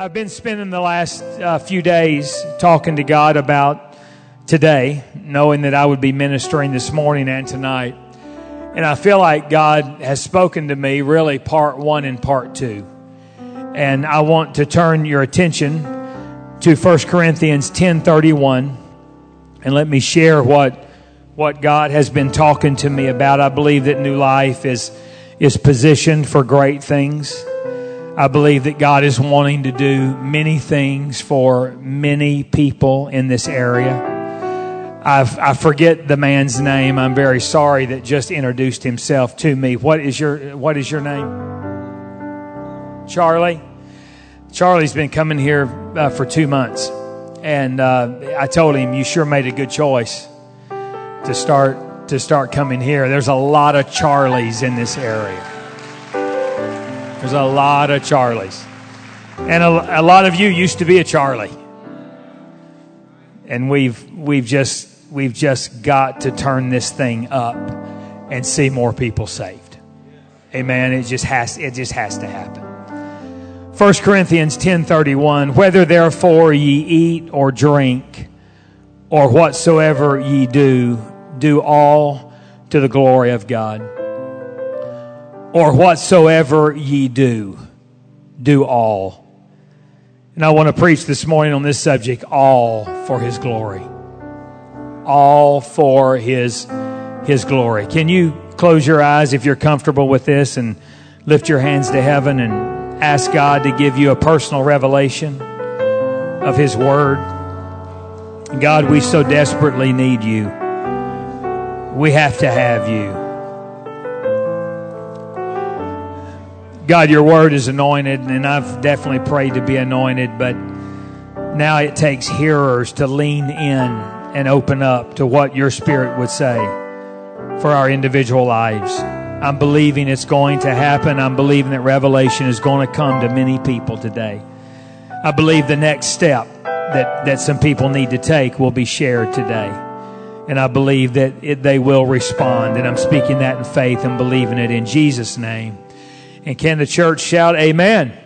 I've been spending the last uh, few days talking to God about today, knowing that I would be ministering this morning and tonight. And I feel like God has spoken to me really part one and part two. And I want to turn your attention to 1 Corinthians 10:31 and let me share what what God has been talking to me about. I believe that new life is is positioned for great things. I believe that God is wanting to do many things for many people in this area. I've, i forget the man's name. I'm very sorry that just introduced himself to me. What is your What is your name? Charlie. Charlie's been coming here uh, for two months, and uh, I told him you sure made a good choice to start to start coming here. There's a lot of Charlies in this area. There's a lot of Charlies. And a, a, lot of you used to be a Charlie. And we've, we've just, we've just got to turn this thing up and see more people saved. Amen. It just has, it just has to happen. 1 Corinthians 10:31 Whether therefore ye eat or drink or whatsoever ye do do all to the glory of God or whatsoever ye do, do all. And I want to preach this morning on this subject all for his glory. All for his his glory. Can you close your eyes if you're comfortable with this and lift your hands to heaven and ask God to give you a personal revelation of his word? God, we so desperately need you. We have to have you. God, your word is anointed, and I've definitely prayed to be anointed, but now it takes hearers to lean in and open up to what your spirit would say for our individual lives. I'm believing it's going to happen. I'm believing that revelation is going to come to many people today. I believe the next step that, that some people need to take will be shared today. And I believe that it, they will respond. And I'm speaking that in faith and believing it in Jesus' name. And can the church shout amen? Amen.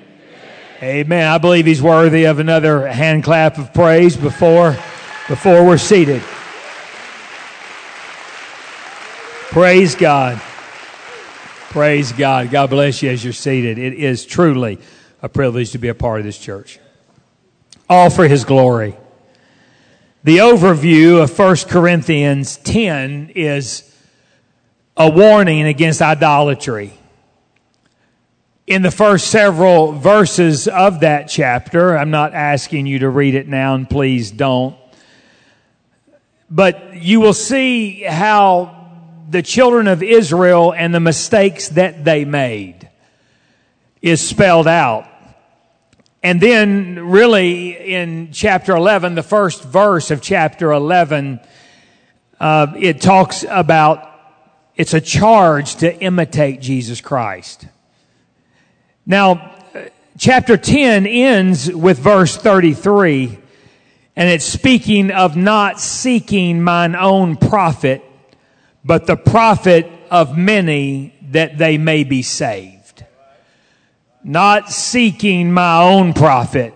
amen. I believe he's worthy of another hand clap of praise before, before we're seated. Praise God. Praise God. God bless you as you're seated. It is truly a privilege to be a part of this church. All for his glory. The overview of 1 Corinthians 10 is a warning against idolatry in the first several verses of that chapter. I'm not asking you to read it now, and please don't. But you will see how the children of Israel and the mistakes that they made is spelled out. And then, really, in chapter 11, the first verse of chapter 11, uh, it talks about it's a charge to imitate Jesus Christ. Now, chapter 10 ends with verse 33, and it's speaking of not seeking mine own profit, but the profit of many that they may be saved. Not seeking my own profit,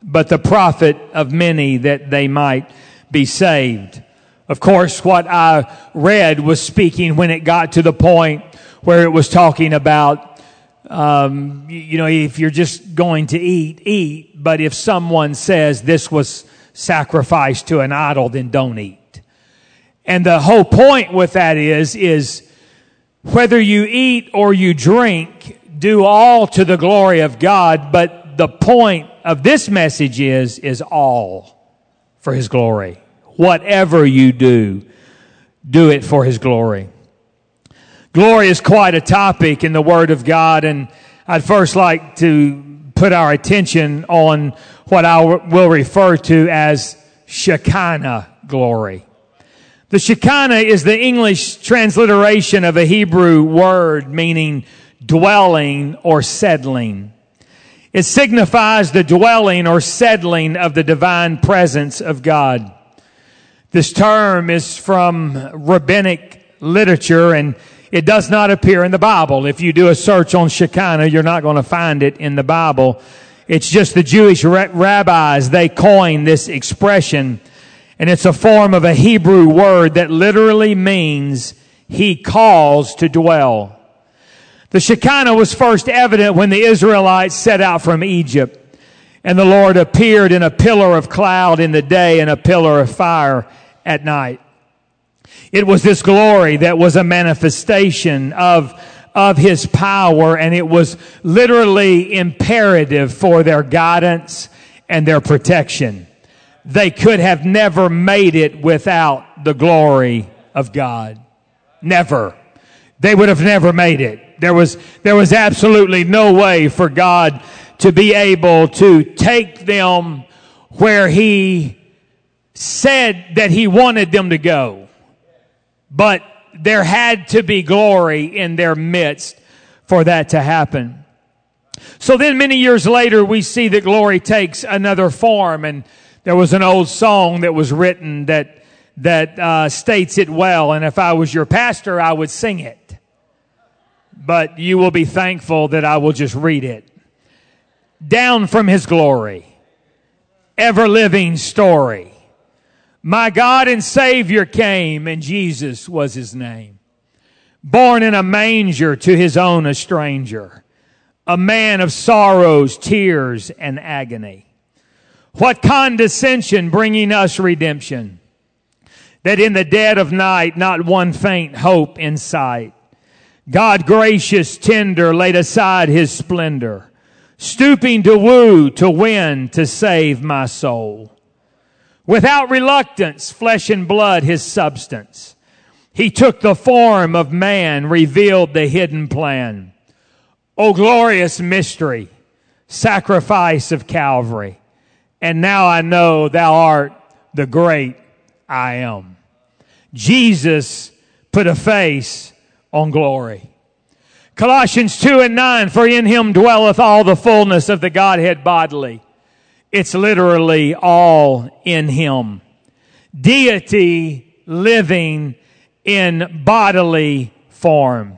but the profit of many that they might be saved. Of course, what I read was speaking when it got to the point where it was talking about um, you know, if you're just going to eat, eat. But if someone says this was sacrificed to an idol, then don't eat. And the whole point with that is, is whether you eat or you drink, do all to the glory of God. But the point of this message is, is all for His glory. Whatever you do, do it for His glory. Glory is quite a topic in the Word of God, and I'd first like to put our attention on what I will refer to as Shekinah glory. The Shekinah is the English transliteration of a Hebrew word meaning dwelling or settling. It signifies the dwelling or settling of the divine presence of God. This term is from rabbinic literature and it does not appear in the Bible. If you do a search on Shekinah, you're not going to find it in the Bible. It's just the Jewish rabbis, they coined this expression, and it's a form of a Hebrew word that literally means he calls to dwell. The Shekinah was first evident when the Israelites set out from Egypt. And the Lord appeared in a pillar of cloud in the day and a pillar of fire at night. It was this glory that was a manifestation of, of his power and it was literally imperative for their guidance and their protection. They could have never made it without the glory of God. Never. They would have never made it. There was, there was absolutely no way for God to be able to take them where He said that He wanted them to go. But there had to be glory in their midst for that to happen. So then many years later, we see that glory takes another form. And there was an old song that was written that, that uh, states it well. And if I was your pastor, I would sing it but you will be thankful that I will just read it. Down from his glory, ever living story. My God and Savior came and Jesus was his name. Born in a manger to his own a stranger. A man of sorrows, tears, and agony. What condescension bringing us redemption. That in the dead of night, not one faint hope in sight God gracious, tender, laid aside his splendor, stooping to woo, to win, to save my soul. Without reluctance, flesh and blood, his substance. He took the form of man, revealed the hidden plan. O glorious mystery, sacrifice of Calvary. And now I know thou art the great I am. Jesus put a face on glory. Colossians 2 and 9, for in him dwelleth all the fullness of the Godhead bodily. It's literally all in him. Deity living in bodily form.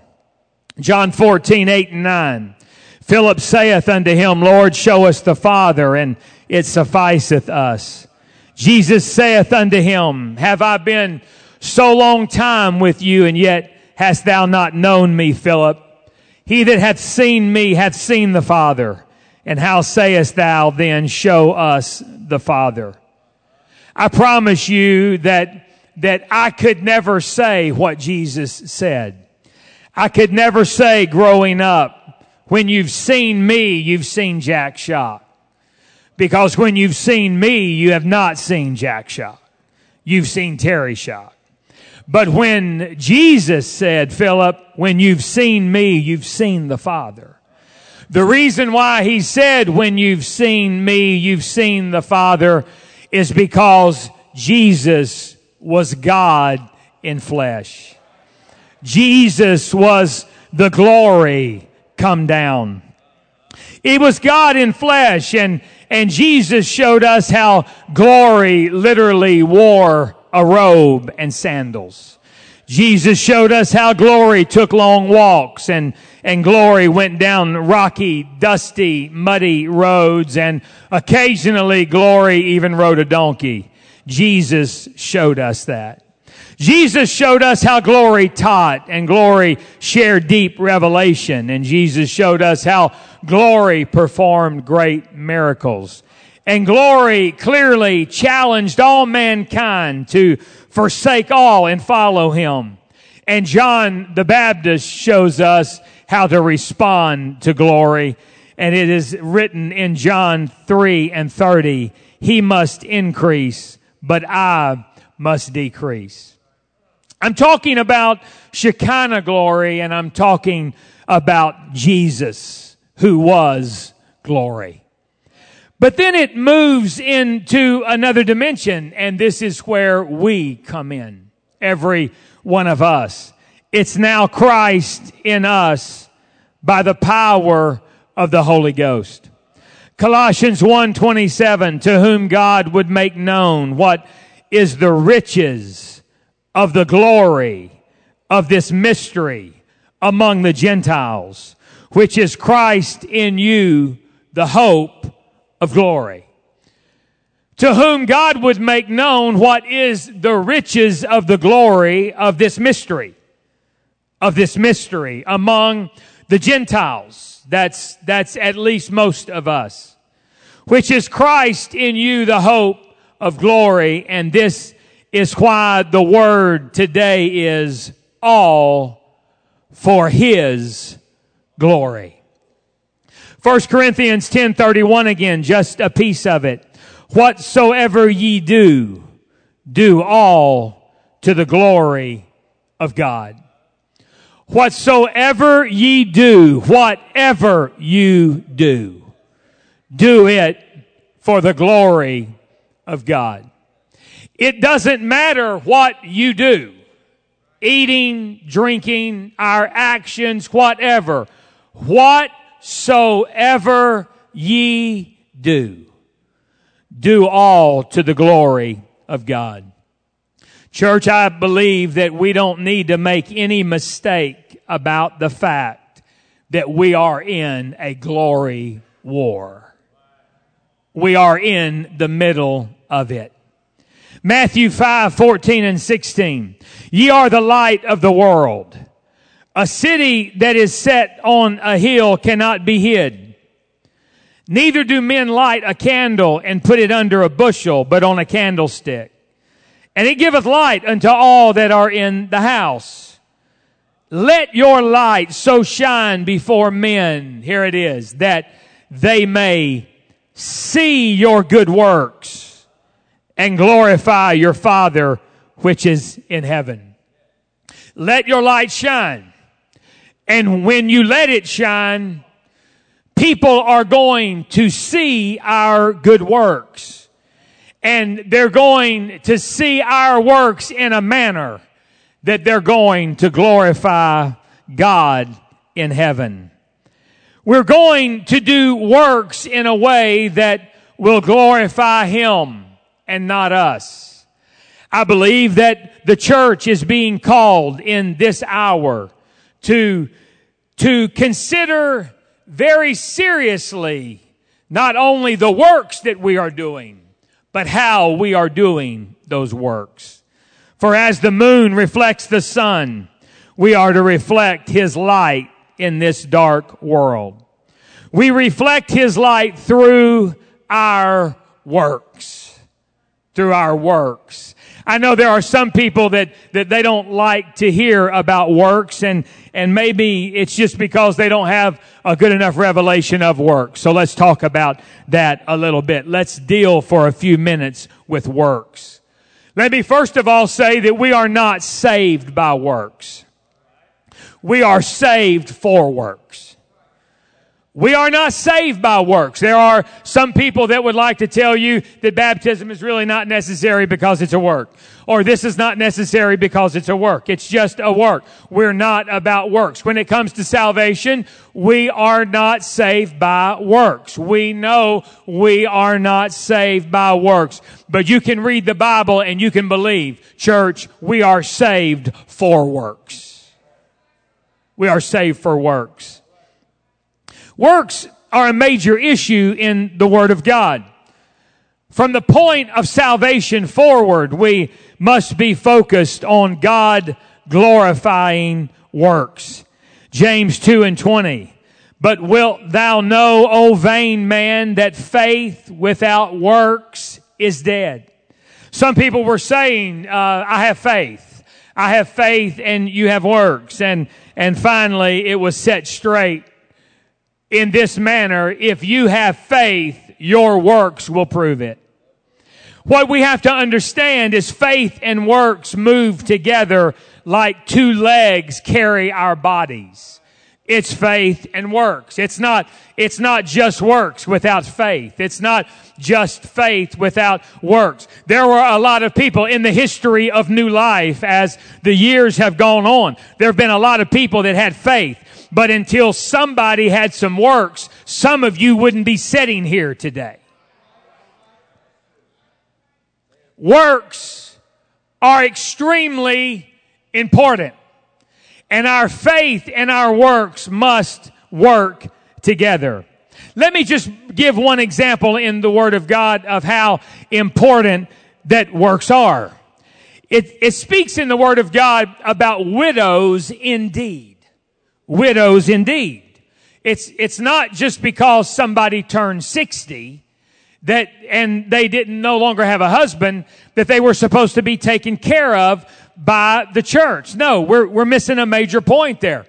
John 14, 8 and 9. Philip saith unto him, Lord, show us the Father, and it sufficeth us. Jesus saith unto him, Have I been so long time with you, and yet hast thou not known me, Philip? He that hath seen me hath seen the Father. And how sayest thou then, show us the Father? I promise you that, that I could never say what Jesus said. I could never say growing up, when you've seen me, you've seen Jack Shock. Because when you've seen me, you have not seen Jack Shock. You've seen Terry Shock. But when Jesus said, Philip, when you've seen me, you've seen the Father. The reason why he said, when you've seen me, you've seen the Father is because Jesus was God in flesh. Jesus was the glory come down. He was God in flesh and, and Jesus showed us how glory literally wore a robe and sandals. Jesus showed us how glory took long walks and, and glory went down rocky, dusty, muddy roads and occasionally glory even rode a donkey. Jesus showed us that. Jesus showed us how glory taught and glory shared deep revelation and Jesus showed us how glory performed great miracles. And glory clearly challenged all mankind to forsake all and follow him. And John the Baptist shows us how to respond to glory. And it is written in John 3 and 30, he must increase, but I must decrease. I'm talking about Shekinah glory and I'm talking about Jesus who was glory. But then it moves into another dimension, and this is where we come in. Every one of us. It's now Christ in us by the power of the Holy Ghost. Colossians 1:27 to whom God would make known what is the riches of the glory of this mystery among the Gentiles which is Christ in you the hope of glory. To whom God would make known what is the riches of the glory of this mystery, of this mystery among the Gentiles. That's, that's at least most of us. Which is Christ in you, the hope of glory. And this is why the word today is all for his glory. 1 Corinthians 10:31 again, just a piece of it. Whatsoever ye do, do all to the glory of God. Whatsoever ye do, whatever you do, do it for the glory of God. It doesn't matter what you do. Eating, drinking, our actions, whatever. Whatsoever ye do. Do all to the glory of God. Church, I believe that we don't need to make any mistake about the fact that we are in a glory war. We are in the middle of it. Matthew 5, 14 and 16. Ye are the light of the world. A city that is set on a hill cannot be hid. Neither do men light a candle and put it under a bushel, but on a candlestick. And it giveth light unto all that are in the house. Let your light so shine before men, here it is, that they may see your good works and glorify your Father which is in heaven. Let your light shine. And when you let it shine, people are going to see our good works. And they're going to see our works in a manner that they're going to glorify God in heaven. We're going to do works in a way that will glorify Him and not us. I believe that the church is being called in this hour to, to consider very seriously not only the works that we are doing, but how we are doing those works. For as the moon reflects the sun, we are to reflect his light in this dark world. We reflect his light through our works through our works. I know there are some people that, that they don't like to hear about works and, and maybe it's just because they don't have a good enough revelation of works. So let's talk about that a little bit. Let's deal for a few minutes with works. Let me first of all say that we are not saved by works. We are saved for works. We are not saved by works. There are some people that would like to tell you that baptism is really not necessary because it's a work. Or this is not necessary because it's a work. It's just a work. We're not about works. When it comes to salvation, we are not saved by works. We know we are not saved by works. But you can read the Bible and you can believe, church, we are saved for works. We are saved for works. Works are a major issue in the Word of God. From the point of salvation forward, we must be focused on God glorifying works. James 2 and 20. But wilt thou know, O vain man, that faith without works is dead? Some people were saying, uh, I have faith. I have faith and you have works. And, and finally it was set straight in this manner, if you have faith, your works will prove it. What we have to understand is faith and works move together like two legs carry our bodies. It's faith and works. It's not, it's not just works without faith. It's not just faith without works. There were a lot of people in the history of new life as the years have gone on. There have been a lot of people that had faith. But until somebody had some works, some of you wouldn't be sitting here today. Works are extremely important. And our faith and our works must work together. let me just give one example in the Word of God of how important that works are. It, it speaks in the Word of God about widows indeed. Widows indeed. It's, it's not just because somebody turned 60 that, and they didn't no longer have a husband that they were supposed to be taken care of by the church. No, we're, we're missing a major point there.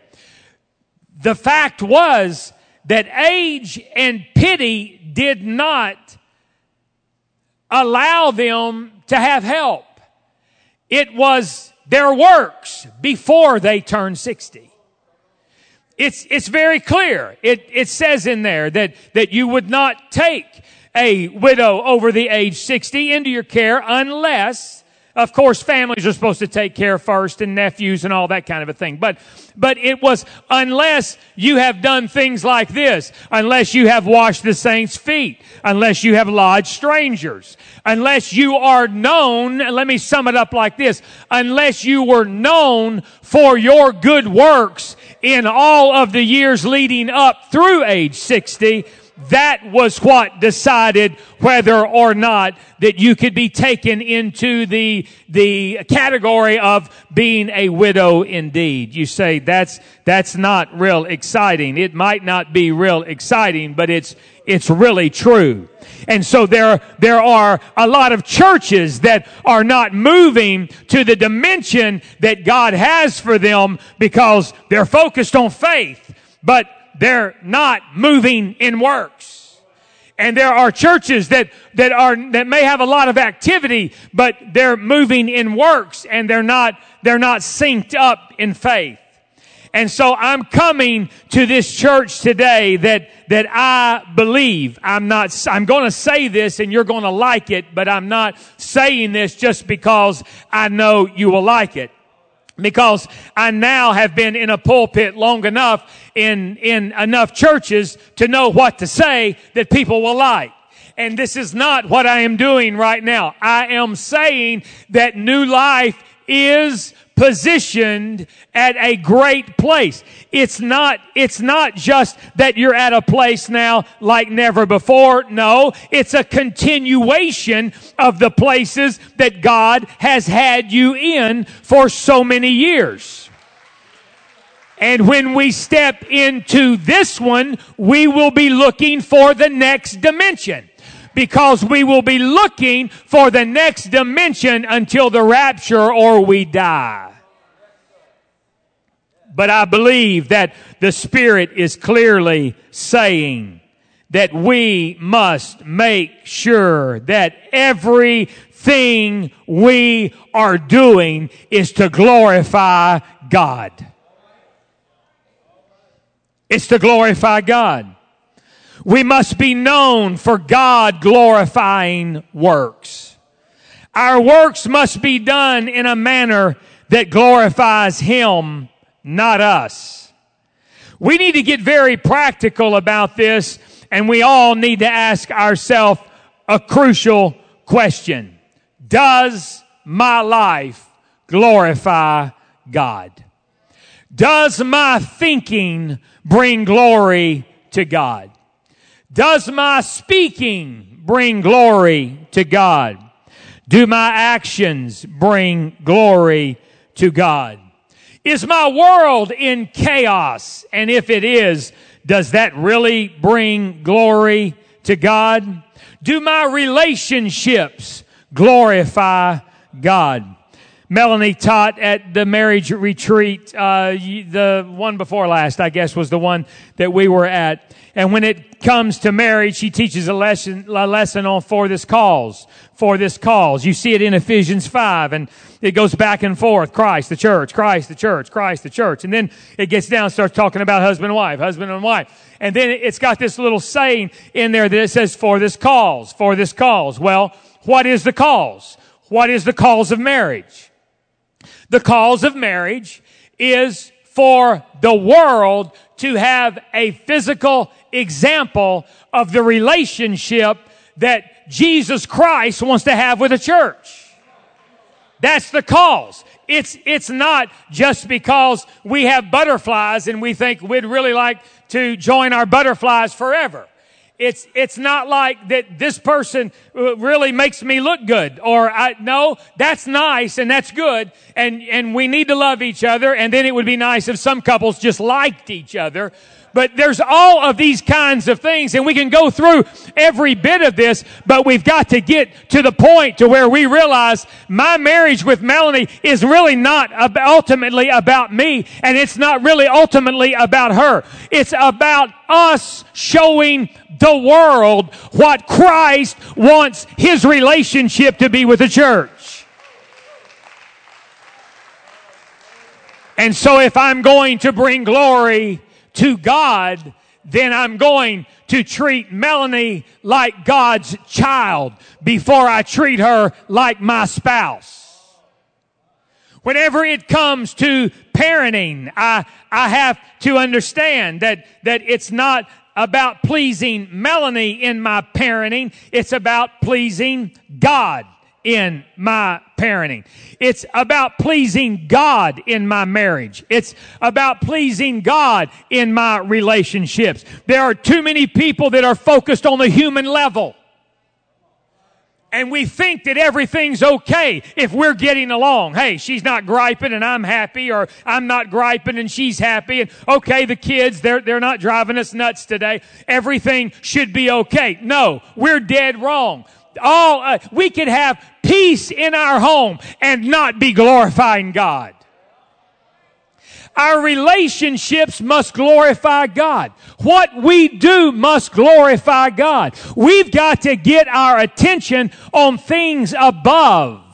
The fact was that age and pity did not allow them to have help. It was their works before they turned 60. It's, it's very clear. It, it says in there that, that you would not take a widow over the age 60 into your care unless of course, families are supposed to take care first and nephews and all that kind of a thing. But, but it was unless you have done things like this, unless you have washed the saints' feet, unless you have lodged strangers, unless you are known, let me sum it up like this, unless you were known for your good works in all of the years leading up through age 60, that was what decided whether or not that you could be taken into the, the category of being a widow indeed. You say that's, that's not real exciting. It might not be real exciting, but it's, it's really true. And so there, there are a lot of churches that are not moving to the dimension that God has for them because they're focused on faith. But they're not moving in works. And there are churches that, that are, that may have a lot of activity, but they're moving in works and they're not, they're not synced up in faith. And so I'm coming to this church today that, that I believe. I'm not, I'm going to say this and you're going to like it, but I'm not saying this just because I know you will like it because I now have been in a pulpit long enough in, in enough churches to know what to say that people will like. And this is not what I am doing right now. I am saying that new life is positioned at a great place. It's not, it's not just that you're at a place now like never before. No, it's a continuation of the places that God has had you in for so many years. And when we step into this one, we will be looking for the next dimension because we will be looking for the next dimension until the rapture or we die. But I believe that the Spirit is clearly saying that we must make sure that everything we are doing is to glorify God. It's to glorify God. We must be known for God glorifying works. Our works must be done in a manner that glorifies Him, not us. We need to get very practical about this and we all need to ask ourselves a crucial question. Does my life glorify God? Does my thinking bring glory to God? Does my speaking bring glory to God? Do my actions bring glory to God? Is my world in chaos? And if it is, does that really bring glory to God? Do my relationships glorify God? Melanie taught at the marriage retreat, uh, the one before last, I guess, was the one that we were at. And when it comes to marriage, she teaches a lesson, a lesson on for this cause, for this cause. You see it in Ephesians 5 and it goes back and forth. Christ, the church, Christ, the church, Christ, the church. And then it gets down starts talking about husband and wife, husband and wife. And then it's got this little saying in there that it says for this cause, for this cause. Well, what is the cause? What is the cause of marriage? The cause of marriage is for the world to have a physical example of the relationship that Jesus Christ wants to have with the church. That's the cause. It's, it's not just because we have butterflies and we think we'd really like to join our butterflies forever. It's, it's not like that this person uh, really makes me look good or I, no, that's nice and that's good and, and we need to love each other and then it would be nice if some couples just liked each other. But there's all of these kinds of things and we can go through every bit of this, but we've got to get to the point to where we realize my marriage with Melanie is really not ultimately about me and it's not really ultimately about her. It's about us showing the world what Christ wants his relationship to be with the church. And so if I'm going to bring glory to God, then I'm going to treat Melanie like God's child before I treat her like my spouse. Whenever it comes to parenting, I, I have to understand that, that it's not about pleasing Melanie in my parenting. It's about pleasing God in my parenting. It's about pleasing God in my marriage. It's about pleasing God in my relationships. There are too many people that are focused on the human level. And we think that everything's okay if we're getting along. Hey, she's not griping and I'm happy, or I'm not griping and she's happy. And okay, the kids, they're, they're not driving us nuts today. Everything should be okay. No, we're dead wrong all, uh, we could have peace in our home and not be glorifying God. Our relationships must glorify God. What we do must glorify God. We've got to get our attention on things above.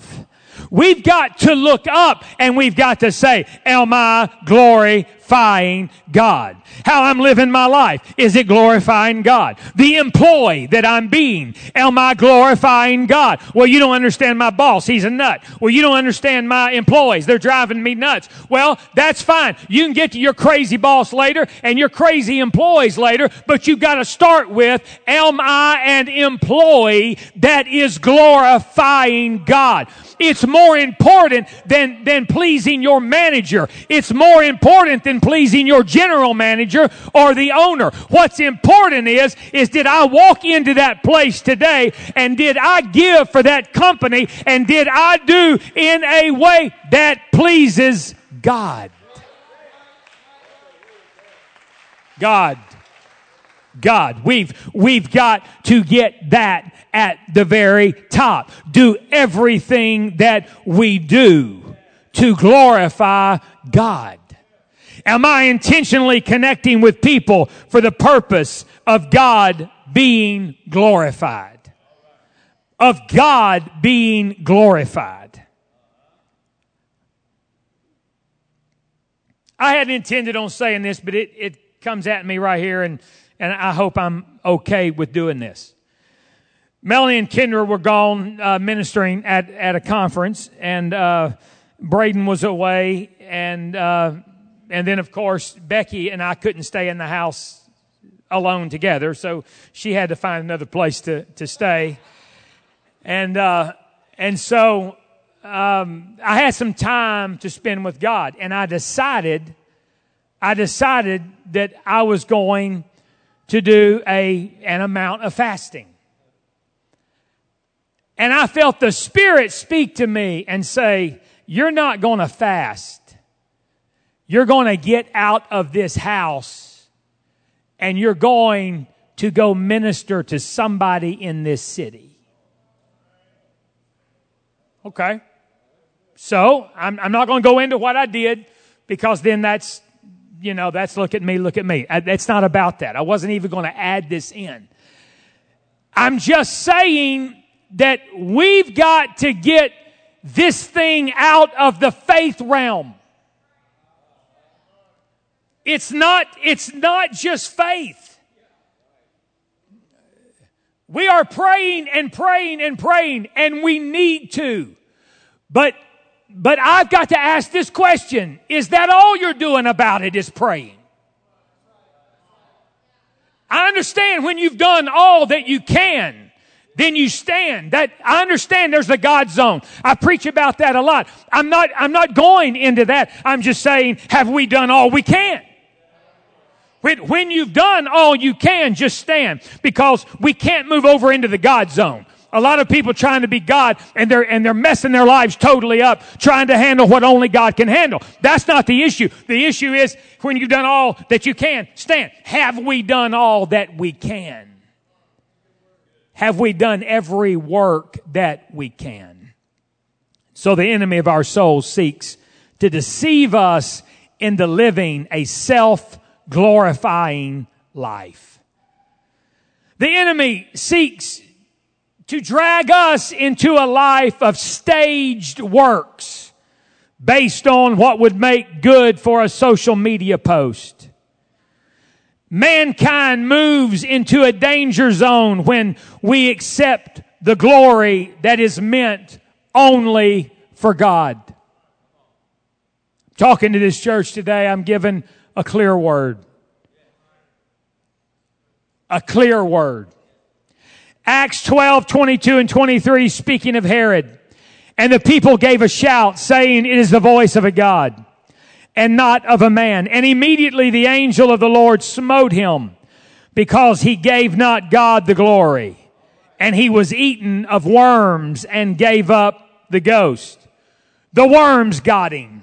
We've got to look up and we've got to say, am I glorifying God? How I'm living my life, is it glorifying God? The employee that I'm being, am I glorifying God? Well, you don't understand my boss. He's a nut. Well, you don't understand my employees. They're driving me nuts. Well, that's fine. You can get to your crazy boss later and your crazy employees later, but you've got to start with, am I an employee that is glorifying God? It's more important than, than pleasing your manager. It's more important than pleasing your general manager or the owner. What's important is, is did I walk into that place today and did I give for that company and did I do in a way that pleases God? God. God. We've, we've got to get that at the very top. Do everything that we do to glorify God. Am I intentionally connecting with people for the purpose of God being glorified? Of God being glorified. I hadn't intended on saying this, but it, it comes at me right here, and, and I hope I'm okay with doing this. Melanie and Kendra were gone uh, ministering at, at a conference, and uh, Braden was away, and uh, and then of course Becky and I couldn't stay in the house alone together, so she had to find another place to to stay, and uh, and so um, I had some time to spend with God, and I decided I decided that I was going to do a an amount of fasting. And I felt the Spirit speak to me and say, You're not going to fast. You're going to get out of this house and you're going to go minister to somebody in this city. Okay. So I'm, I'm not going to go into what I did because then that's, you know, that's look at me, look at me. It's not about that. I wasn't even going to add this in. I'm just saying that we've got to get this thing out of the faith realm. It's not, it's not just faith. We are praying and praying and praying and we need to. But, but I've got to ask this question. Is that all you're doing about it is praying? I understand when you've done all that you can then you stand. That, I understand there's the God zone. I preach about that a lot. I'm not, I'm not going into that. I'm just saying, have we done all we can? When, when you've done all you can, just stand because we can't move over into the God zone. A lot of people trying to be God and they're, and they're messing their lives totally up trying to handle what only God can handle. That's not the issue. The issue is when you've done all that you can, stand. Have we done all that we can? Have we done every work that we can? So the enemy of our soul seeks to deceive us into living a self glorifying life. The enemy seeks to drag us into a life of staged works based on what would make good for a social media post. Mankind moves into a danger zone when we accept the glory that is meant only for God. Talking to this church today, I'm given a clear word. A clear word. Acts 12, 22 and 23, speaking of Herod. And the people gave a shout saying, it is the voice of a God and not of a man. And immediately the angel of the Lord smote him because he gave not God the glory. And he was eaten of worms and gave up the ghost. The worms got him.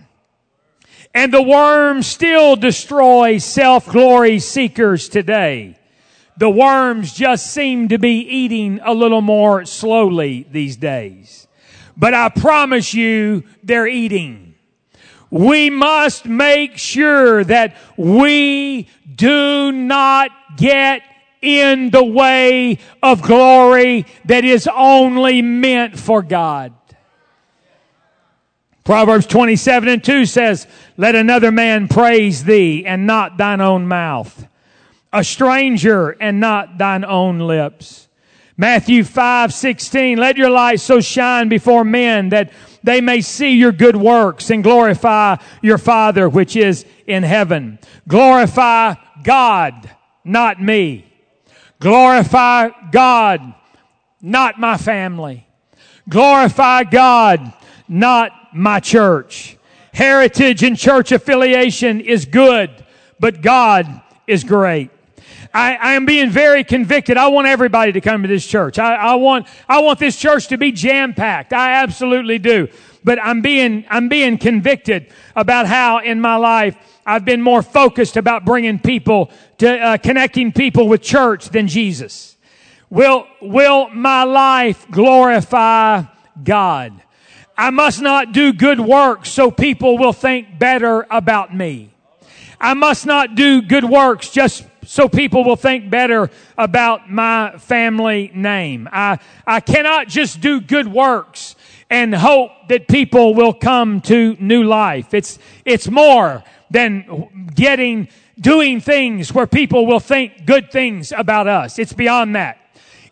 And the worms still destroy self-glory seekers today. The worms just seem to be eating a little more slowly these days. But I promise you, they're eating. We must make sure that we do not get in the way of glory that is only meant for God. Proverbs 27 and 2 says, Let another man praise thee and not thine own mouth a stranger and not thine own lips. Matthew 5, 16, let your light so shine before men that they may see your good works and glorify your Father which is in heaven. Glorify God, not me. Glorify God, not my family. Glorify God, not my church. Heritage and church affiliation is good, but God is great. I, I, am being very convicted. I want everybody to come to this church. I, I want, I want this church to be jam packed. I absolutely do. But I'm being, I'm being convicted about how in my life I've been more focused about bringing people to, uh, connecting people with church than Jesus. Will, will my life glorify God? I must not do good works so people will think better about me. I must not do good works just so people will think better about my family name. I, I cannot just do good works and hope that people will come to new life. It's, it's more than getting, doing things where people will think good things about us. It's beyond that.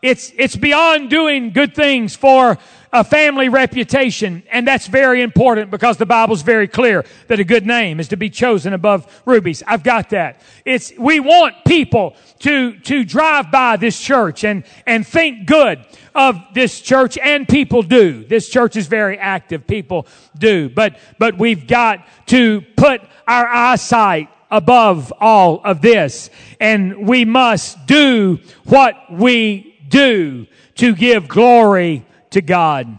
It's, it's beyond doing good things for a family reputation. And that's very important because the Bible's very clear that a good name is to be chosen above rubies. I've got that. It's, we want people to, to drive by this church and, and think good of this church and people do. This church is very active. People do. But, but we've got to put our eyesight above all of this. And we must do what we do to give glory to God.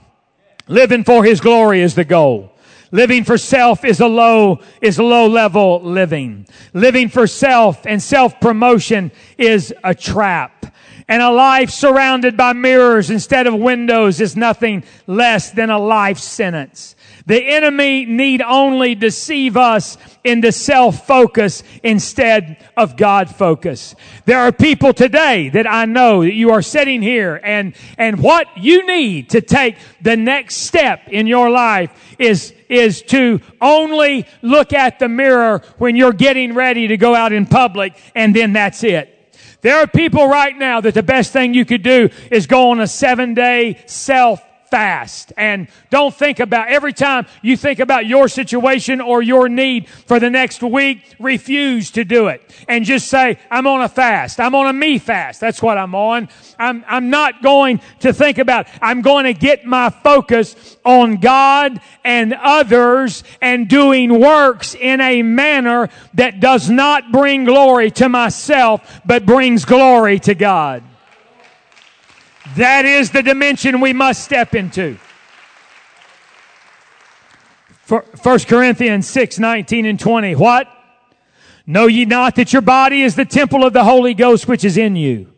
Living for His glory is the goal. Living for self is a low, is low level living. Living for self and self promotion is a trap. And a life surrounded by mirrors instead of windows is nothing less than a life sentence. The enemy need only deceive us into self-focus instead of God focus. There are people today that I know that you are sitting here and, and what you need to take the next step in your life is, is to only look at the mirror when you're getting ready to go out in public and then that's it. There are people right now that the best thing you could do is go on a seven day self fast and don't think about every time you think about your situation or your need for the next week, refuse to do it and just say, I'm on a fast. I'm on a me fast. That's what I'm on. I'm, I'm not going to think about, I'm going to get my focus on God and others and doing works in a manner that does not bring glory to myself, but brings glory to God. That is the dimension we must step into. For 1 Corinthians 6, 19 and 20. What? Know ye not that your body is the temple of the Holy Ghost which is in you,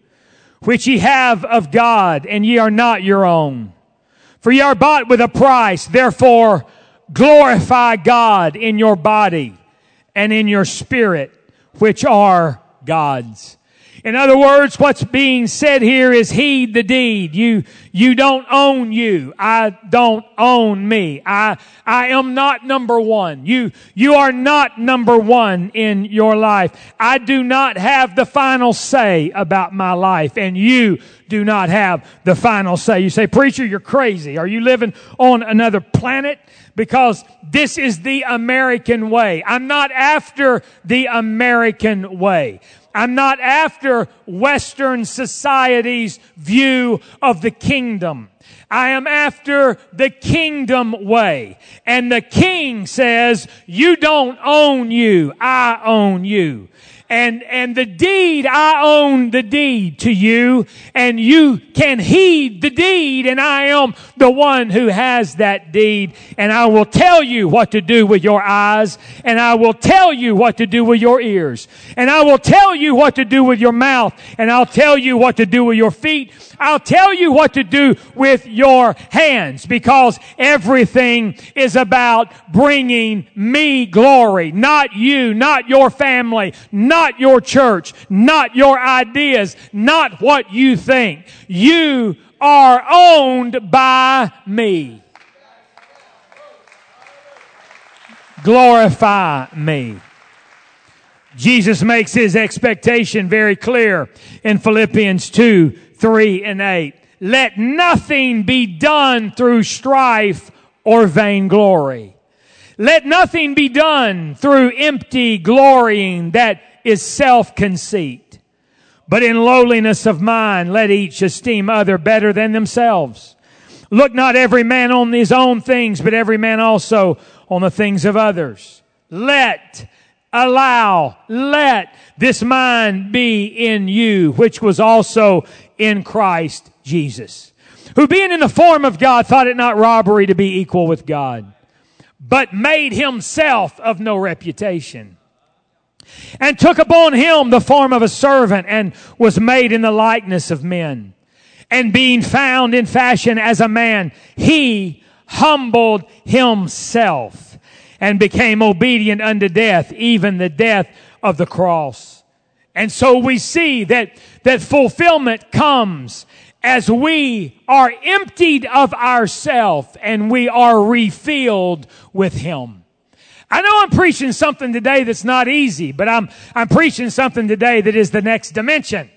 which ye have of God, and ye are not your own. For ye are bought with a price, therefore glorify God in your body and in your spirit, which are God's. In other words, what's being said here is heed the deed. You, you don't own you. I don't own me. I, I am not number one. You, you are not number one in your life. I do not have the final say about my life and you do not have the final say. You say, preacher, you're crazy. Are you living on another planet? Because this is the American way. I'm not after the American way. I'm not after Western society's view of the kingdom. I am after the kingdom way. And the king says, you don't own you, I own you and, and the deed, I own the deed to you and you can heed the deed and I am the one who has that deed and I will tell you what to do with your eyes and I will tell you what to do with your ears and I will tell you what to do with your mouth and I'll tell you what to do with your feet. I'll tell you what to do with your hands because everything is about bringing me glory, not you, not your family, not not your church, not your ideas, not what you think. You are owned by me. Glorify me. Jesus makes his expectation very clear in Philippians 2, 3, and 8. Let nothing be done through strife or vainglory. Let nothing be done through empty glorying that is self-conceit. But in lowliness of mind, let each esteem other better than themselves. Look not every man on his own things, but every man also on the things of others. Let, allow, let this mind be in you, which was also in Christ Jesus. Who being in the form of God thought it not robbery to be equal with God, but made himself of no reputation and took upon him the form of a servant and was made in the likeness of men. And being found in fashion as a man, he humbled himself and became obedient unto death, even the death of the cross. And so we see that, that fulfillment comes as we are emptied of ourself and we are refilled with him. I know I'm preaching something today that's not easy, but I'm, I'm preaching something today that is the next dimension.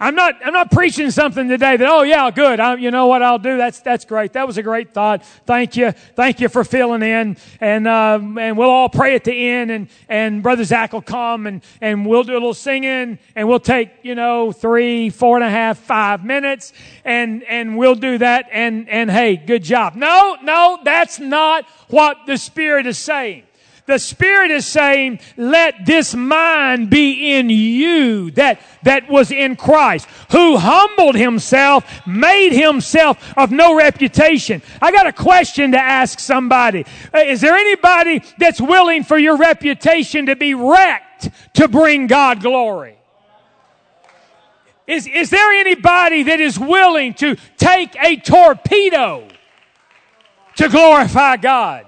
I'm not, I'm not preaching something today that, oh yeah, good. I, you know what I'll do? That's, that's great. That was a great thought. Thank you. Thank you for filling in. And, uh, and we'll all pray at the end and, and Brother Zach will come and, and we'll do a little singing and we'll take, you know, three, four and a half, five minutes and, and we'll do that and, and hey, good job. No, no, that's not what the Spirit is saying. The Spirit is saying, let this mind be in you that, that was in Christ, who humbled himself, made himself of no reputation. I got a question to ask somebody. Uh, is there anybody that's willing for your reputation to be wrecked to bring God glory? Is, is there anybody that is willing to take a torpedo to glorify God?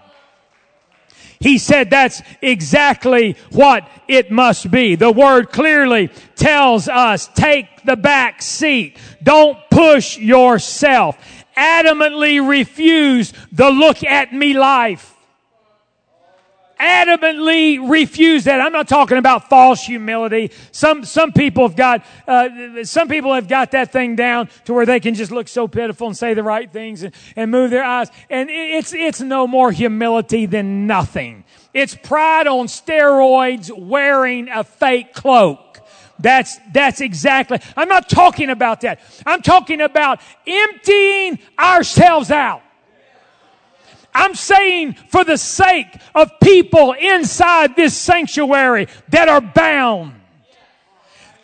He said that's exactly what it must be. The word clearly tells us take the back seat. Don't push yourself. Adamantly refuse the look at me life. Adamantly refuse that. I'm not talking about false humility. Some, some people have got, uh, some people have got that thing down to where they can just look so pitiful and say the right things and, and move their eyes. And it's, it's no more humility than nothing. It's pride on steroids wearing a fake cloak. That's, that's exactly, I'm not talking about that. I'm talking about emptying ourselves out. I'm saying for the sake of people inside this sanctuary that are bound.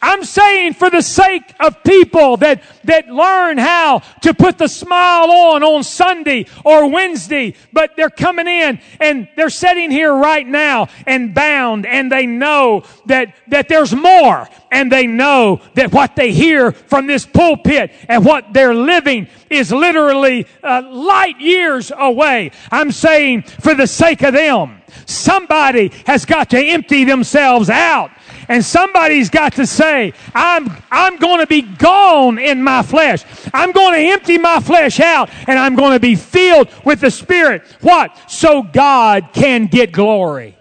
I'm saying for the sake of people that, that learn how to put the smile on on Sunday or Wednesday, but they're coming in and they're sitting here right now and bound and they know that, that there's more and they know that what they hear from this pulpit and what they're living is literally uh, light years away. I'm saying for the sake of them, somebody has got to empty themselves out and somebody's got to say, I'm, I'm going to be gone in my flesh. I'm going to empty my flesh out and I'm going to be filled with the Spirit. What? So God can get glory.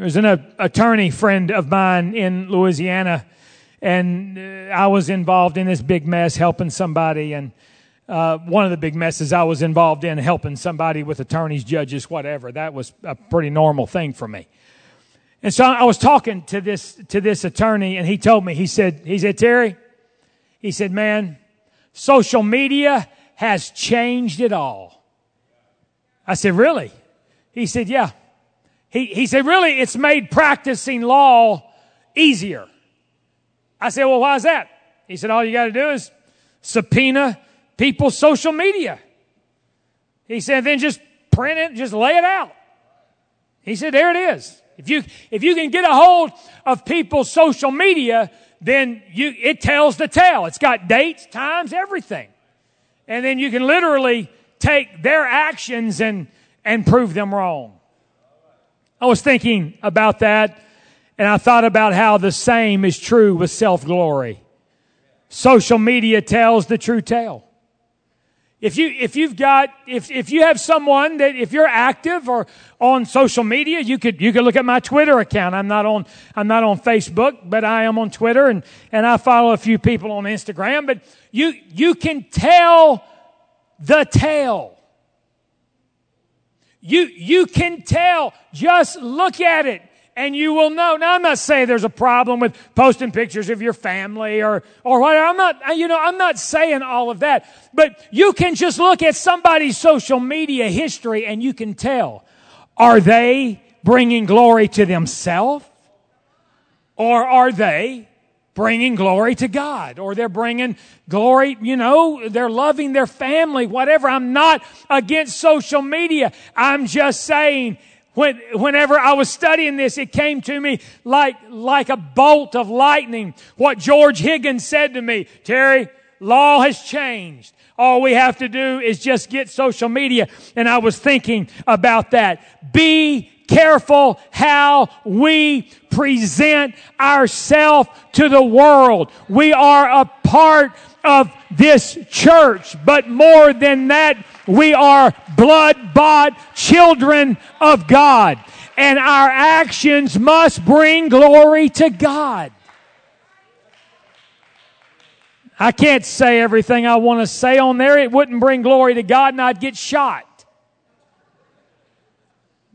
There was an attorney friend of mine in Louisiana, and uh, I was involved in this big mess helping somebody. And uh, one of the big messes I was involved in helping somebody with attorneys, judges, whatever. That was a pretty normal thing for me. And so I was talking to this, to this attorney and he told me, he said, he said, Terry, he said, man, social media has changed it all. I said, really? He said, yeah. He, he said, really, it's made practicing law easier. I said, well, why is that? He said, all you got to do is subpoena people's social media. He said, then just print it, just lay it out. He said, there it is. If you, if you can get a hold of people's social media, then you, it tells the tale. It's got dates, times, everything. And then you can literally take their actions and, and prove them wrong. I was thinking about that and I thought about how the same is true with self glory. Social media tells the true tale. If you, if you've got, if, if you have someone that, if you're active or on social media, you could, you could look at my Twitter account. I'm not on, I'm not on Facebook, but I am on Twitter and, and I follow a few people on Instagram, but you, you can tell the tale. You, you can tell. Just look at it and you will know. Now, I'm not saying there's a problem with posting pictures of your family or, or whatever. I'm not, you know, I'm not saying all of that. But you can just look at somebody's social media history and you can tell. Are they bringing glory to themselves? Or are they bringing glory to God or they're bringing glory, you know, they're loving their family, whatever. I'm not against social media. I'm just saying when, whenever I was studying this, it came to me like, like a bolt of lightning. What George Higgins said to me, Terry, law has changed. All we have to do is just get social media. And I was thinking about that. Be careful how we present ourselves to the world. We are a part of this church, but more than that, we are blood bought children of God. And our actions must bring glory to God. I can't say everything I want to say on there. It wouldn't bring glory to God and I'd get shot.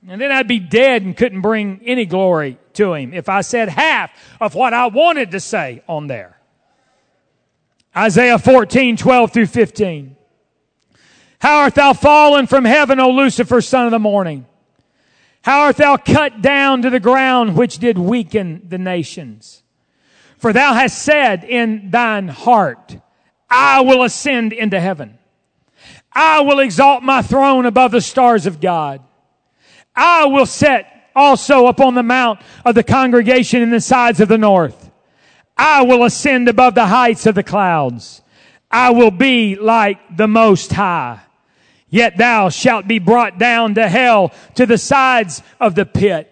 And then I'd be dead and couldn't bring any glory to Him if I said half of what I wanted to say on there. Isaiah 14, 12 through 15. How art thou fallen from heaven, O Lucifer, son of the morning? How art thou cut down to the ground, which did weaken the nations? For thou hast said in thine heart, I will ascend into heaven. I will exalt my throne above the stars of God. I will set also upon the mount of the congregation in the sides of the north. I will ascend above the heights of the clouds. I will be like the most high. Yet thou shalt be brought down to hell to the sides of the pit.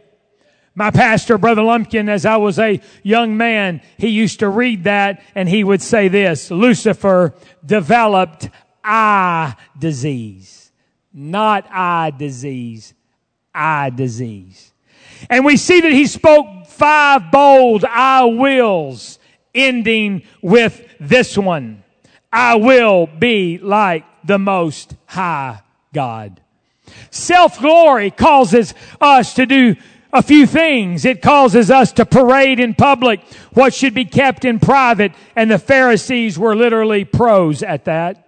My pastor, Brother Lumpkin, as I was a young man, he used to read that and he would say this, Lucifer developed eye disease. not eye disease, eye disease. And we see that he spoke five bold I wills, ending with this one. I will be like the most high God. Self glory causes us to do a few things. It causes us to parade in public what should be kept in private, and the Pharisees were literally pros at that.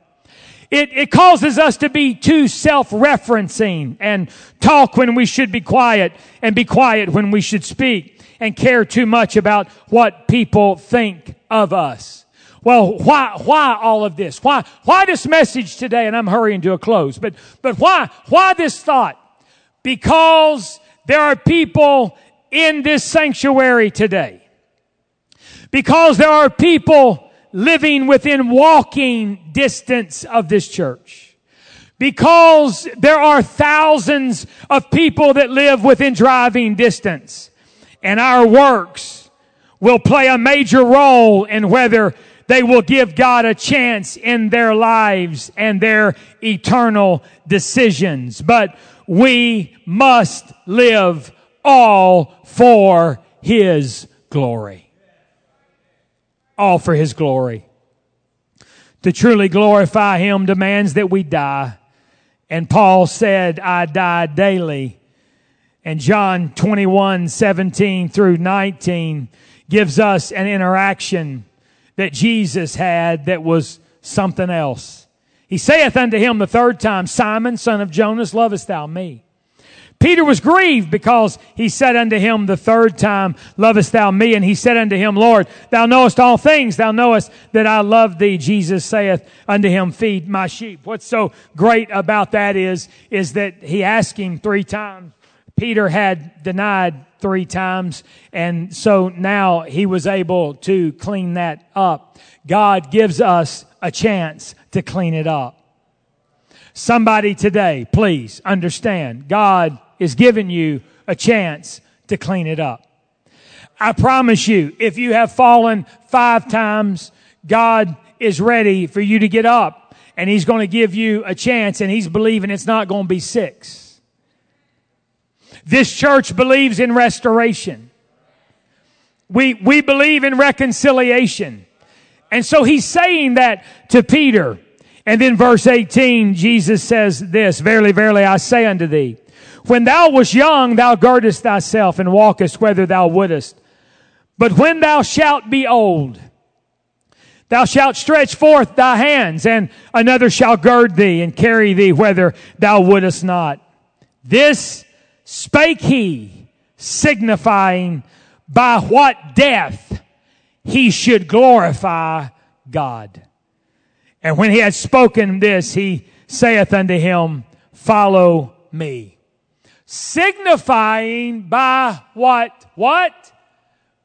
It, it causes us to be too self-referencing and talk when we should be quiet and be quiet when we should speak and care too much about what people think of us. Well, why, why all of this? Why, why this message today? And I'm hurrying to a close, but, but why, why this thought? Because there are people in this sanctuary today. Because there are people living within walking distance of this church. Because there are thousands of people that live within driving distance. And our works will play a major role in whether they will give God a chance in their lives and their eternal decisions. But we must live all for His glory. All for His glory. To truly glorify Him demands that we die. And Paul said, I die daily. And John 21, 17 through 19 gives us an interaction that Jesus had that was something else. He saith unto him the third time, Simon, son of Jonas, lovest thou me? Peter was grieved because he said unto him the third time, Lovest thou me? And he said unto him, Lord, thou knowest all things. Thou knowest that I love thee. Jesus saith unto him, Feed my sheep. What's so great about that is, is that he asked him three times. Peter had denied three times. And so now he was able to clean that up. God gives us a chance to clean it up. Somebody today, please understand, God is giving you a chance to clean it up. I promise you, if you have fallen five times, God is ready for you to get up and He's going to give you a chance and He's believing it's not going to be six. This church believes in restoration. We, we believe in reconciliation. And so He's saying that to Peter. And then verse 18, Jesus says this, Verily, verily, I say unto thee, when thou wast young, thou girdest thyself and walkest whither thou wouldest. But when thou shalt be old, thou shalt stretch forth thy hands, and another shall gird thee and carry thee whither thou wouldest not. This spake he, signifying by what death he should glorify God. And when he had spoken this, he saith unto him, Follow me signifying by what? What?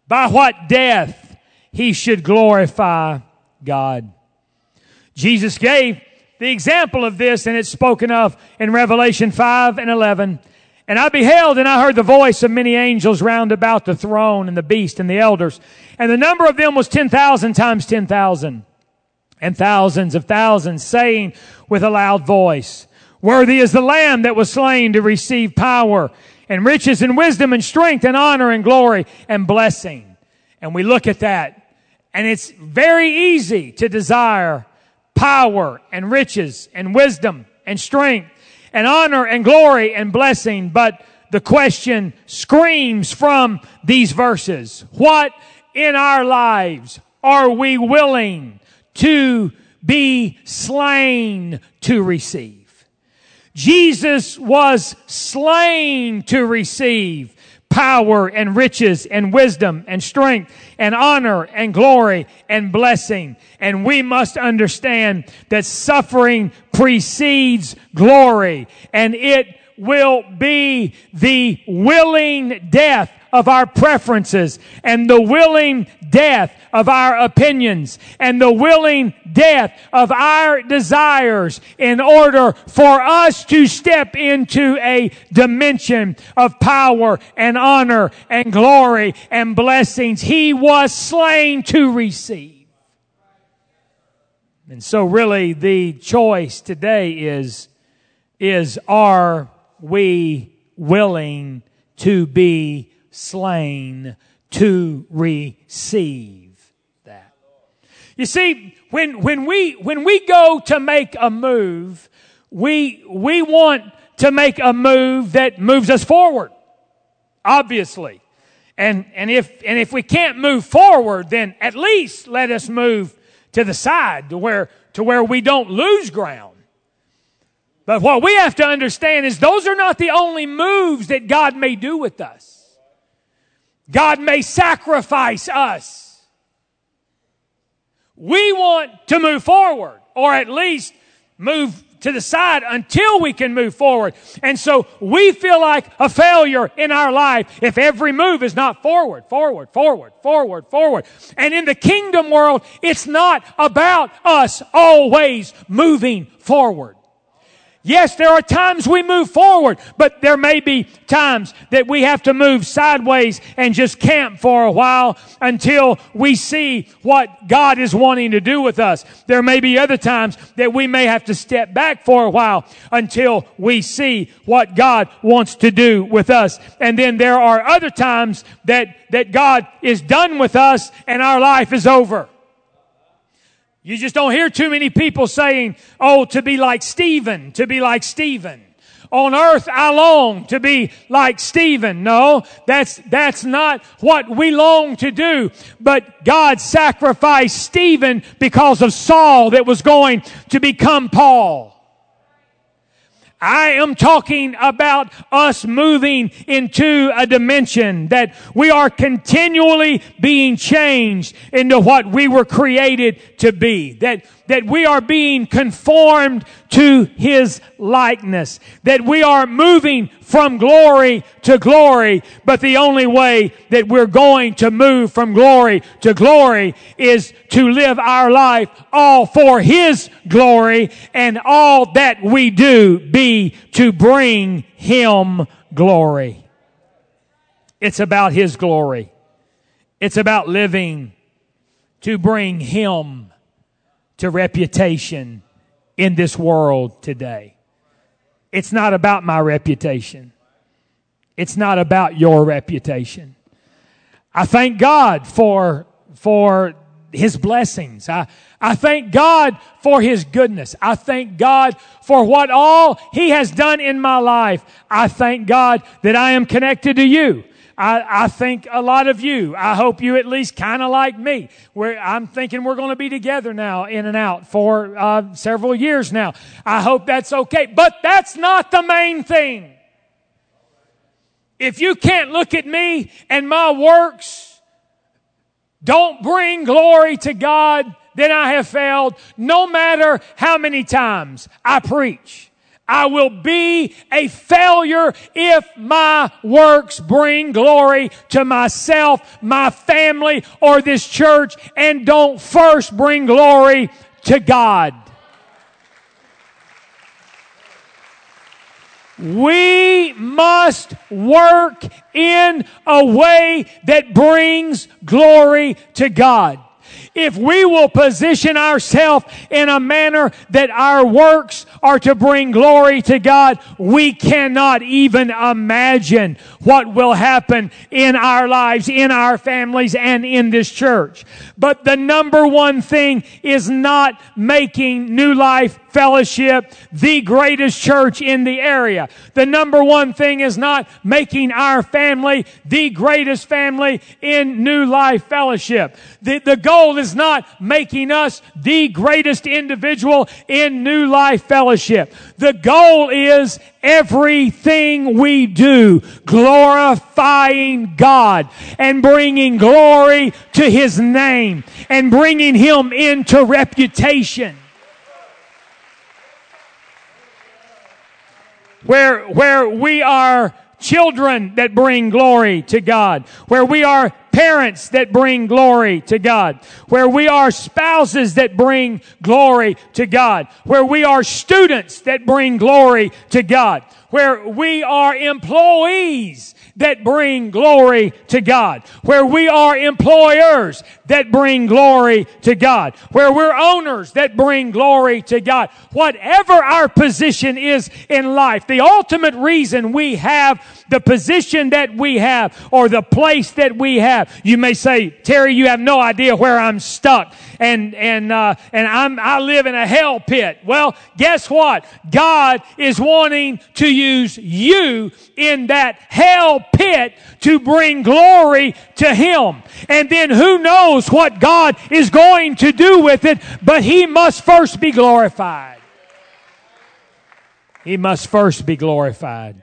By what death he should glorify God. Jesus gave the example of this and it's spoken of in Revelation 5 and 11. And I beheld and I heard the voice of many angels round about the throne and the beast and the elders. And the number of them was 10,000 times 10,000 and thousands of thousands saying with a loud voice, Worthy is the lamb that was slain to receive power and riches and wisdom and strength and honor and glory and blessing. And we look at that and it's very easy to desire power and riches and wisdom and strength and honor and glory and blessing. But the question screams from these verses. What in our lives are we willing to be slain to receive? Jesus was slain to receive power and riches and wisdom and strength and honor and glory and blessing. And we must understand that suffering precedes glory and it will be the willing death of our preferences and the willing death of our opinions and the willing death of our desires in order for us to step into a dimension of power and honor and glory and blessings. He was slain to receive. And so really the choice today is is are we willing to be slain to receive that? You see, when, when we, when we go to make a move, we, we want to make a move that moves us forward. Obviously. And, and if, and if we can't move forward, then at least let us move to the side to where, to where we don't lose ground. But what we have to understand is those are not the only moves that God may do with us. God may sacrifice us. We want to move forward, or at least move to the side until we can move forward. And so we feel like a failure in our life if every move is not forward, forward, forward, forward, forward. And in the kingdom world, it's not about us always moving forward. Yes, there are times we move forward, but there may be times that we have to move sideways and just camp for a while until we see what God is wanting to do with us. There may be other times that we may have to step back for a while until we see what God wants to do with us. And then there are other times that, that God is done with us and our life is over. You just don't hear too many people saying, oh, to be like Stephen, to be like Stephen. On earth, I long to be like Stephen. No, that's, that's not what we long to do. But God sacrificed Stephen because of Saul that was going to become Paul. I am talking about us moving into a dimension that we are continually being changed into what we were created to be. That that we are being conformed to His likeness, that we are moving from glory to glory, but the only way that we're going to move from glory to glory is to live our life all for His glory and all that we do be to bring Him glory. It's about His glory. It's about living to bring Him to reputation in this world today. It's not about my reputation. It's not about your reputation. I thank God for, for His blessings. I, I thank God for His goodness. I thank God for what all He has done in my life. I thank God that I am connected to you. I, I think a lot of you, I hope you at least kind of like me. Where I'm thinking we're going to be together now in and out for uh, several years now. I hope that's okay. But that's not the main thing. If you can't look at me and my works don't bring glory to God, then I have failed no matter how many times I preach. I will be a failure if my works bring glory to myself, my family, or this church and don't first bring glory to God. We must work in a way that brings glory to God if we will position ourselves in a manner that our works are to bring glory to God, we cannot even imagine what will happen in our lives, in our families, and in this church. But the number one thing is not making New Life Fellowship the greatest church in the area. The number one thing is not making our family the greatest family in New Life Fellowship. The, the goal is not making us the greatest individual in New Life Fellowship. The goal is everything we do glorifying God and bringing glory to His name and bringing Him into reputation. Where, where we are children that bring glory to God, where we are parents that bring glory to God, where we are spouses that bring glory to God, where we are students that bring glory to God, where we are employees that bring glory to God, where we are employers that bring glory to God, where we're owners that bring glory to God. Whatever our position is in life, the ultimate reason we have the position that we have or the place that we have. You may say, Terry, you have no idea where I'm stuck and, and, uh, and I'm, I live in a hell pit. Well, guess what? God is wanting to use you in that hell pit to bring glory to Him. And then who knows what God is going to do with it, but He must first be glorified. He must first be glorified.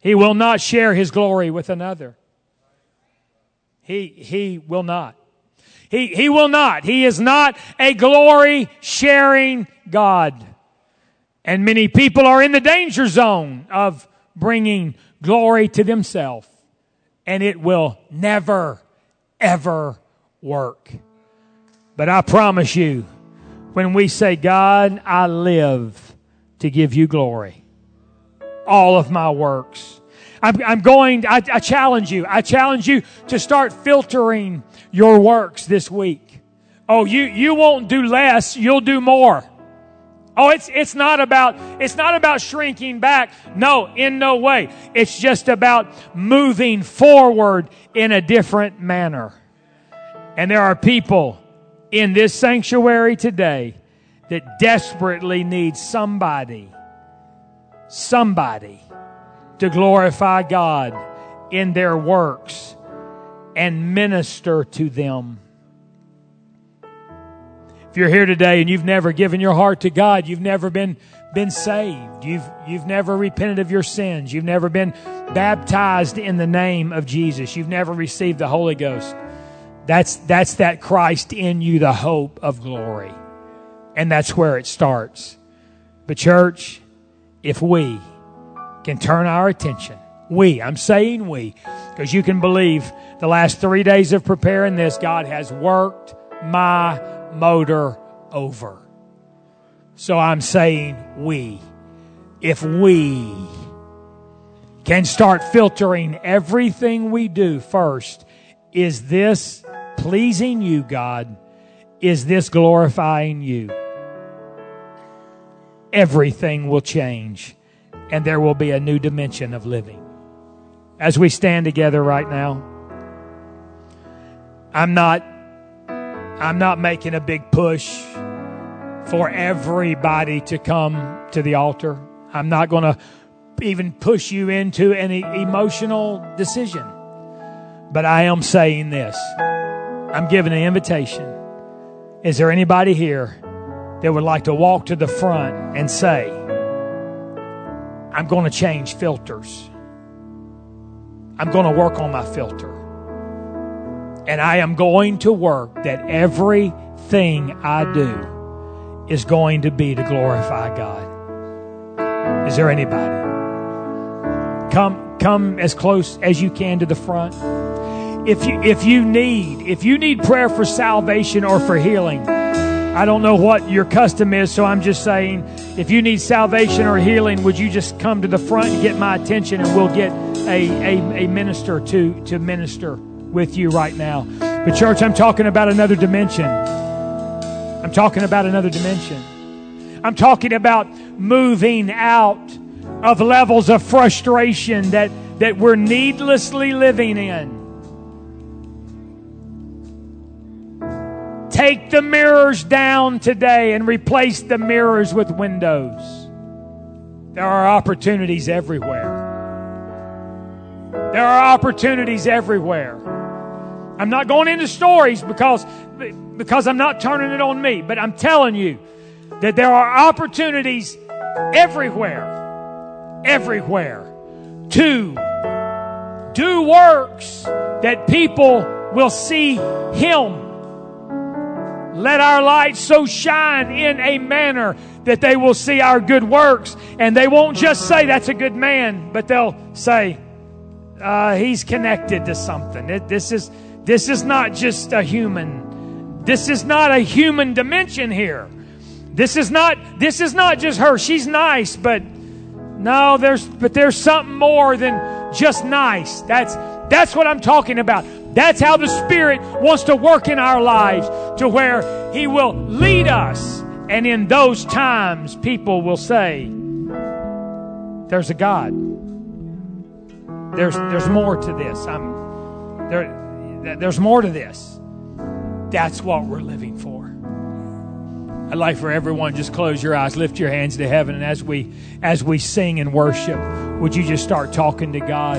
He will not share His glory with another. He, he will not. He, he will not. He is not a glory sharing God. And many people are in the danger zone of bringing glory to themselves. And it will never, ever work. But I promise you, when we say, God, I live to give you glory, all of my works. I'm, I'm going, I, I challenge you, I challenge you to start filtering your works this week. Oh, you, you won't do less, you'll do more. Oh, it's, it's not about, it's not about shrinking back. No, in no way. It's just about moving forward in a different manner. And there are people in this sanctuary today that desperately need somebody, somebody to glorify God in their works and minister to them. If you're here today and you've never given your heart to God, you've never been been saved. You've you've never repented of your sins. You've never been baptized in the name of Jesus. You've never received the Holy Ghost. That's that's that Christ in you, the hope of glory. And that's where it starts. But church, if we can turn our attention, we, I'm saying we, because you can believe the last three days of preparing this, God has worked my motor over. So I'm saying we. If we can start filtering everything we do first, is this pleasing you, God? Is this glorifying you? Everything will change and there will be a new dimension of living. As we stand together right now, I'm not I'm not making a big push for everybody to come to the altar. I'm not going to even push you into any emotional decision. But I am saying this. I'm giving an invitation. Is there anybody here that would like to walk to the front and say, I'm going to change filters? I'm going to work on my filter. And I am going to work that everything I do is going to be to glorify God. Is there anybody? Come, come as close as you can to the front. If you, if you need, if you need prayer for salvation or for healing, I don't know what your custom is, so I'm just saying, if you need salvation or healing, would you just come to the front and get my attention and we'll get a, a, a minister to, to minister with you right now. But, church, I'm talking about another dimension. I'm talking about another dimension. I'm talking about moving out of levels of frustration that, that we're needlessly living in. Take the mirrors down today and replace the mirrors with windows. There are opportunities everywhere. There are opportunities everywhere. I'm not going into stories because, because I'm not turning it on me, but I'm telling you that there are opportunities everywhere, everywhere to do works that people will see Him. Let our light so shine in a manner that they will see our good works and they won't just say that's a good man, but they'll say uh, he's connected to something. It, this is this is not just a human. This is not a human dimension here. This is not this is not just her. She's nice, but no, there's but there's something more than just nice. That's that's what I'm talking about. That's how the Spirit wants to work in our lives to where He will lead us. And in those times, people will say, There's a God. There's, there's more to this. I'm, there, there's more to this. That's what we're living for. I'd like for everyone just close your eyes, lift your hands to heaven, and as we as we sing and worship, would you just start talking to God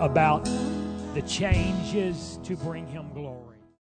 about the changes to bring him.